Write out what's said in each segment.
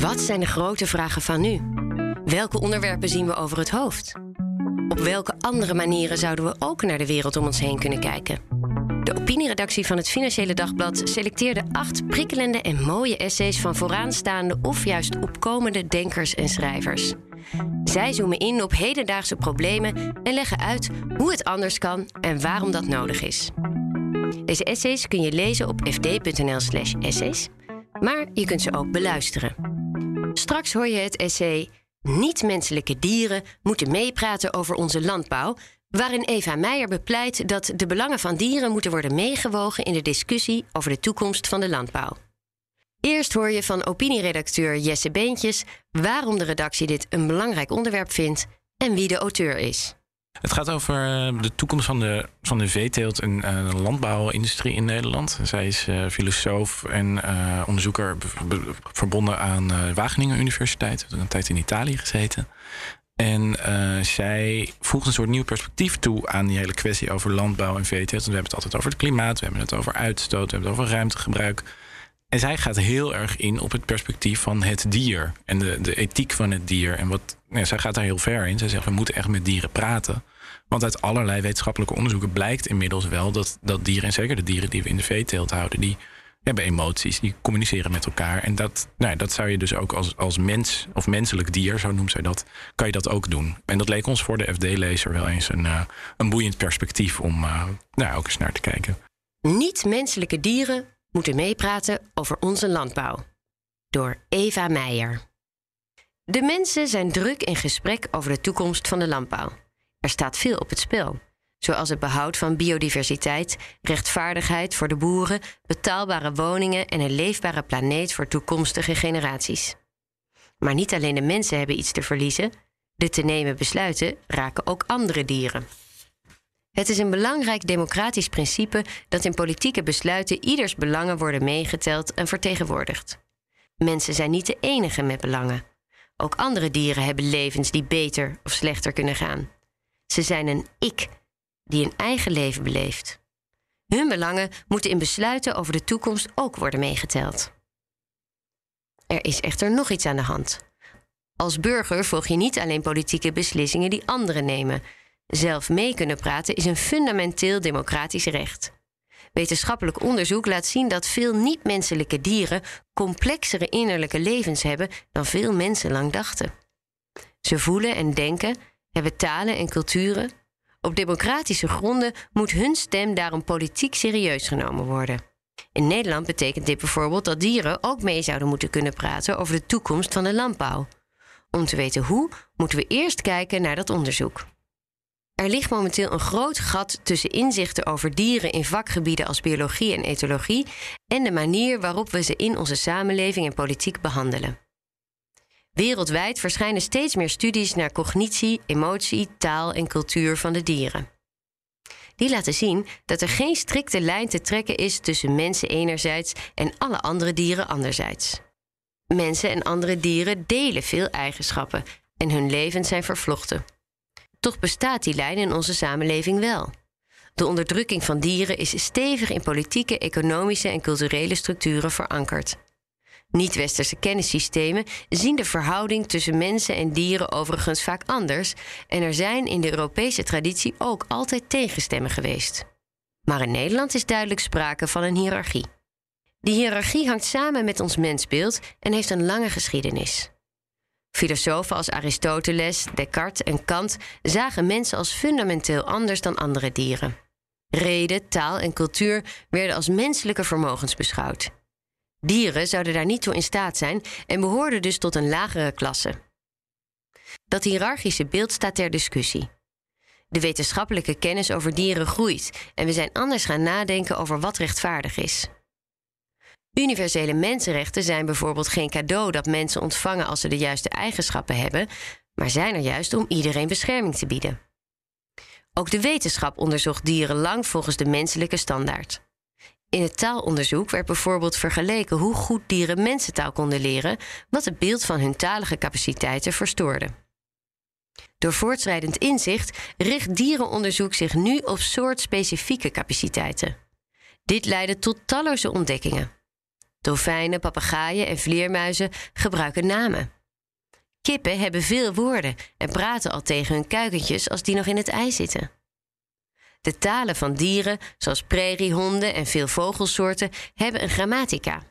Wat zijn de grote vragen van nu? Welke onderwerpen zien we over het hoofd? Op welke andere manieren zouden we ook naar de wereld om ons heen kunnen kijken? De opinieredactie van het Financiële Dagblad selecteerde acht prikkelende en mooie essays van vooraanstaande of juist opkomende denkers en schrijvers. Zij zoomen in op hedendaagse problemen en leggen uit hoe het anders kan en waarom dat nodig is. Deze essays kun je lezen op fd.nl/slash essays, maar je kunt ze ook beluisteren. Straks hoor je het essay Niet-menselijke dieren moeten meepraten over onze landbouw, waarin Eva Meijer bepleit dat de belangen van dieren moeten worden meegewogen in de discussie over de toekomst van de landbouw. Eerst hoor je van opinieredacteur Jesse Beentjes waarom de redactie dit een belangrijk onderwerp vindt en wie de auteur is. Het gaat over eh, de toekomst van de, van de veeteelt en uh, de landbouwindustrie in Nederland. Zij is uh, filosoof en onderzoeker verbonden aan Wageningen Universiteit. Heeft een tijd in Italië gezeten. En zij voegt een soort nieuw perspectief toe aan die hele kwestie over landbouw en veeteelt. We hebben het altijd over het klimaat, we hebben het over uitstoot, we hebben het over ruimtegebruik. En zij gaat heel erg in op het perspectief van het dier en de, de ethiek van het dier. En wat, nou, zij gaat daar heel ver in. Zij zegt we moeten echt met dieren praten. Want uit allerlei wetenschappelijke onderzoeken blijkt inmiddels wel dat, dat dieren, en zeker de dieren die we in de veeteelt houden, die hebben emoties, die communiceren met elkaar. En dat, nou, dat zou je dus ook als, als mens of menselijk dier, zo noemt zij dat, kan je dat ook doen. En dat leek ons voor de FD-lezer wel eens een, uh, een boeiend perspectief om uh, nou, ook eens naar te kijken. Niet-menselijke dieren moeten meepraten over onze landbouw. Door Eva Meijer. De mensen zijn druk in gesprek over de toekomst van de landbouw. Er staat veel op het spel, zoals het behoud van biodiversiteit, rechtvaardigheid voor de boeren, betaalbare woningen en een leefbare planeet voor toekomstige generaties. Maar niet alleen de mensen hebben iets te verliezen, de te nemen besluiten raken ook andere dieren. Het is een belangrijk democratisch principe dat in politieke besluiten ieders belangen worden meegeteld en vertegenwoordigd. Mensen zijn niet de enige met belangen. Ook andere dieren hebben levens die beter of slechter kunnen gaan. Ze zijn een ik die een eigen leven beleeft. Hun belangen moeten in besluiten over de toekomst ook worden meegeteld. Er is echter nog iets aan de hand. Als burger volg je niet alleen politieke beslissingen die anderen nemen, Zelf mee kunnen praten is een fundamenteel democratisch recht. Wetenschappelijk onderzoek laat zien dat veel niet-menselijke dieren complexere innerlijke levens hebben dan veel mensen lang dachten. Ze voelen en denken, hebben talen en culturen. Op democratische gronden moet hun stem daarom politiek serieus genomen worden. In Nederland betekent dit bijvoorbeeld dat dieren ook mee zouden moeten kunnen praten over de toekomst van de landbouw. Om te weten hoe, moeten we eerst kijken naar dat onderzoek. Er ligt momenteel een groot gat tussen inzichten over dieren in vakgebieden als biologie en etologie en de manier waarop we ze in onze samenleving en politiek behandelen. Wereldwijd verschijnen steeds meer studies naar cognitie, emotie, taal en cultuur van de dieren. Die laten zien dat er geen strikte lijn te trekken is tussen mensen enerzijds en alle andere dieren anderzijds. Mensen en andere dieren delen veel eigenschappen en hun levens zijn vervlochten. Toch bestaat die lijn in onze samenleving wel. De onderdrukking van dieren is stevig in politieke, economische en culturele structuren verankerd. Niet-westerse kennissystemen zien de verhouding tussen mensen en dieren overigens vaak anders en er zijn in de Europese traditie ook altijd tegenstemmen geweest. Maar in Nederland is duidelijk sprake van een hiërarchie. Die hiërarchie hangt samen met ons mensbeeld en heeft een lange geschiedenis. Filosofen als Aristoteles, Descartes en Kant zagen mensen als fundamenteel anders dan andere dieren. Reden, taal en cultuur werden als menselijke vermogens beschouwd. Dieren zouden daar niet toe in staat zijn en behoorden dus tot een lagere klasse. Dat hiërarchische beeld staat ter discussie. De wetenschappelijke kennis over dieren groeit en we zijn anders gaan nadenken over wat rechtvaardig is. Universele mensenrechten zijn bijvoorbeeld geen cadeau dat mensen ontvangen als ze de juiste eigenschappen hebben, maar zijn er juist om iedereen bescherming te bieden. Ook de wetenschap onderzocht dieren lang volgens de menselijke standaard. In het taalonderzoek werd bijvoorbeeld vergeleken hoe goed dieren mensentaal konden leren, wat het beeld van hun talige capaciteiten verstoorde. Door voortschrijdend inzicht richt dierenonderzoek zich nu op soortspecifieke capaciteiten. Dit leidde tot talloze ontdekkingen. Dolfijnen, papegaaien en vleermuizen gebruiken namen. Kippen hebben veel woorden en praten al tegen hun kuikentjes als die nog in het ei zitten. De talen van dieren, zoals prairiehonden en veel vogelsoorten, hebben een grammatica.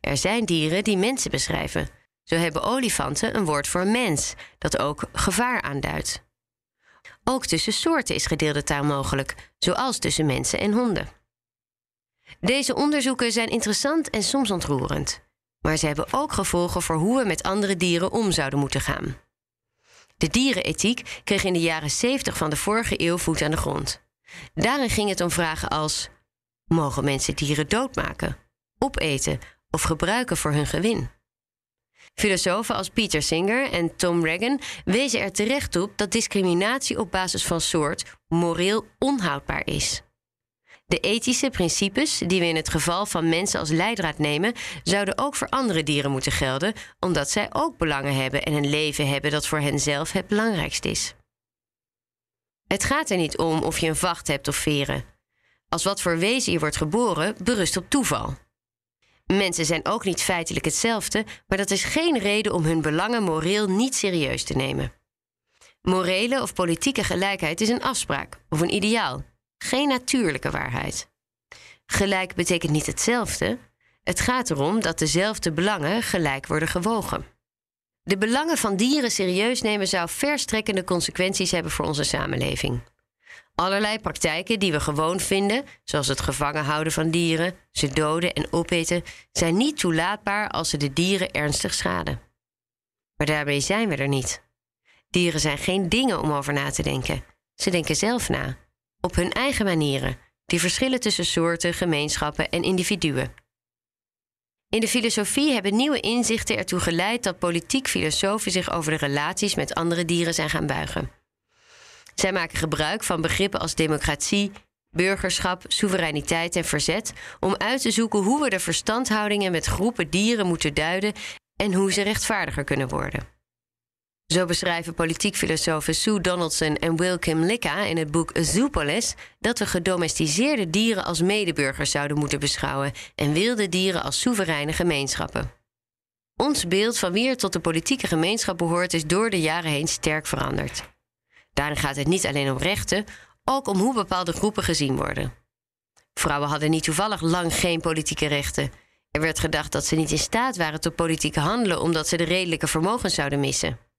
Er zijn dieren die mensen beschrijven. Zo hebben olifanten een woord voor mens, dat ook gevaar aanduidt. Ook tussen soorten is gedeelde taal mogelijk, zoals tussen mensen en honden. Deze onderzoeken zijn interessant en soms ontroerend, maar ze hebben ook gevolgen voor hoe we met andere dieren om zouden moeten gaan. De dierenethiek kreeg in de jaren 70 van de vorige eeuw voet aan de grond. Daarin ging het om vragen als: mogen mensen dieren doodmaken, opeten of gebruiken voor hun gewin? Filosofen als Peter Singer en Tom Regan wezen er terecht op dat discriminatie op basis van soort moreel onhoudbaar is. De ethische principes die we in het geval van mensen als leidraad nemen, zouden ook voor andere dieren moeten gelden, omdat zij ook belangen hebben en een leven hebben dat voor hen zelf het belangrijkst is. Het gaat er niet om of je een vacht hebt of veren. Als wat voor wezen je wordt geboren, berust op toeval. Mensen zijn ook niet feitelijk hetzelfde, maar dat is geen reden om hun belangen moreel niet serieus te nemen. Morele of politieke gelijkheid is een afspraak of een ideaal, geen natuurlijke waarheid. Gelijk betekent niet hetzelfde. Het gaat erom dat dezelfde belangen gelijk worden gewogen. De belangen van dieren serieus nemen zou verstrekkende consequenties hebben voor onze samenleving. Allerlei praktijken die we gewoon vinden, zoals het gevangen houden van dieren, ze doden en opeten, zijn niet toelaatbaar als ze de dieren ernstig schaden. Maar daarmee zijn we er niet. Dieren zijn geen dingen om over na te denken. Ze denken zelf na, op hun eigen manieren, die verschillen tussen soorten, gemeenschappen en individuen. In de filosofie hebben nieuwe inzichten ertoe geleid dat politiek filosofen zich over de relaties met andere dieren zijn gaan buigen. Zij maken gebruik van begrippen als democratie, burgerschap, soevereiniteit en verzet om uit te zoeken hoe we de verstandhoudingen met groepen dieren moeten duiden en hoe ze rechtvaardiger kunnen worden. Zo beschrijven politiek filosofen Sue Donaldson en Wilkim Licka in het boek Zoopolis dat we gedomesticeerde dieren als medeburgers zouden moeten beschouwen en wilde dieren als soevereine gemeenschappen. Ons beeld van wie er tot de politieke gemeenschap behoort is door de jaren heen sterk veranderd. Daarin gaat het niet alleen om rechten, ook om hoe bepaalde groepen gezien worden. Vrouwen hadden niet toevallig lang geen politieke rechten. Er werd gedacht dat ze niet in staat waren tot politieke handelen omdat ze de redelijke vermogens zouden missen.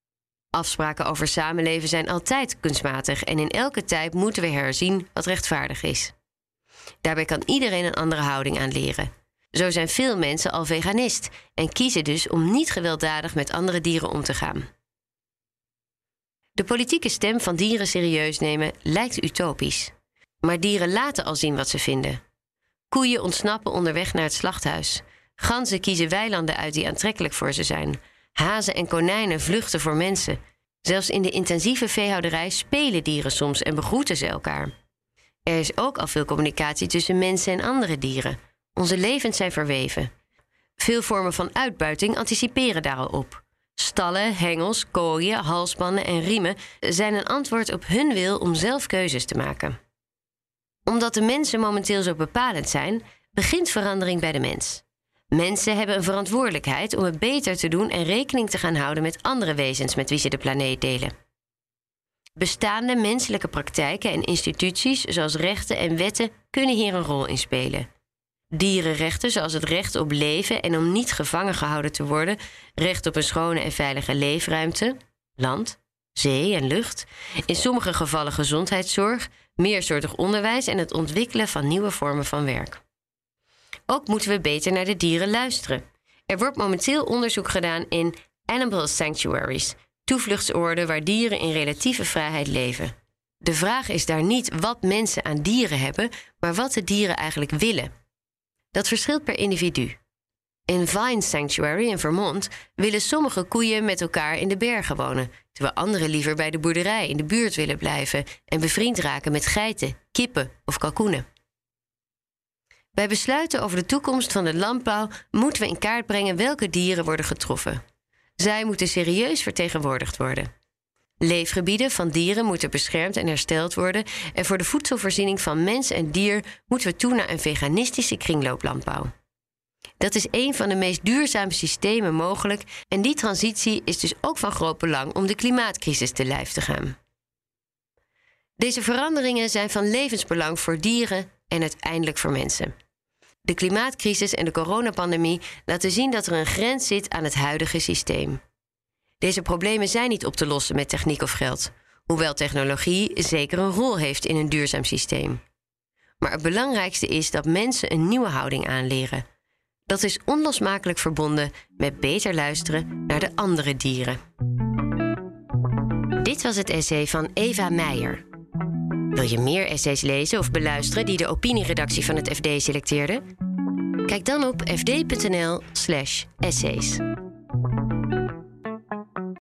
Afspraken over samenleven zijn altijd kunstmatig en in elke tijd moeten we herzien wat rechtvaardig is. Daarbij kan iedereen een andere houding aan leren. Zo zijn veel mensen al veganist en kiezen dus om niet gewelddadig met andere dieren om te gaan. De politieke stem van dieren serieus nemen lijkt utopisch. Maar dieren laten al zien wat ze vinden. Koeien ontsnappen onderweg naar het slachthuis. Ganzen kiezen weilanden uit die aantrekkelijk voor ze zijn. Hazen en konijnen vluchten voor mensen. Zelfs in de intensieve veehouderij spelen dieren soms en begroeten ze elkaar. Er is ook al veel communicatie tussen mensen en andere dieren. Onze levens zijn verweven. Veel vormen van uitbuiting anticiperen daar al op. Stallen, hengels, kooien, halsbanden en riemen zijn een antwoord op hun wil om zelf keuzes te maken. Omdat de mensen momenteel zo bepalend zijn, begint verandering bij de mens. Mensen hebben een verantwoordelijkheid om het beter te doen en rekening te gaan houden met andere wezens met wie ze de planeet delen. Bestaande menselijke praktijken en instituties, zoals rechten en wetten, kunnen hier een rol in spelen. Dierenrechten, zoals het recht op leven en om niet gevangen gehouden te worden, recht op een schone en veilige leefruimte, land, zee en lucht, in sommige gevallen gezondheidszorg, meersoortig onderwijs en het ontwikkelen van nieuwe vormen van werk. Ook moeten we beter naar de dieren luisteren. Er wordt momenteel onderzoek gedaan in animal sanctuaries, toevluchtsoorden waar dieren in relatieve vrijheid leven. De vraag is daar niet wat mensen aan dieren hebben, maar wat de dieren eigenlijk willen. Dat verschilt per individu. In Vine Sanctuary in Vermont willen sommige koeien met elkaar in de bergen wonen, terwijl anderen liever bij de boerderij in de buurt willen blijven en bevriend raken met geiten, kippen of kalkoenen. Bij besluiten over de toekomst van de landbouw moeten we in kaart brengen welke dieren worden getroffen. Zij moeten serieus vertegenwoordigd worden. Leefgebieden van dieren moeten beschermd en hersteld worden en voor de voedselvoorziening van mens en dier moeten we toe naar een veganistische kringlooplandbouw. Dat is een van de meest duurzame systemen mogelijk en die transitie is dus ook van groot belang om de klimaatcrisis te lijf te gaan. Deze veranderingen zijn van levensbelang voor dieren en uiteindelijk voor mensen. De klimaatcrisis en de coronapandemie laten zien dat er een grens zit aan het huidige systeem. Deze problemen zijn niet op te lossen met techniek of geld, hoewel technologie zeker een rol heeft in een duurzaam systeem. Maar het belangrijkste is dat mensen een nieuwe houding aanleren. Dat is onlosmakelijk verbonden met beter luisteren naar de andere dieren. Dit was het essay van Eva Meijer. Wil je meer essays lezen of beluisteren die de opinieredactie van het FD selecteerde? Kijk dan op fd.nl/essays.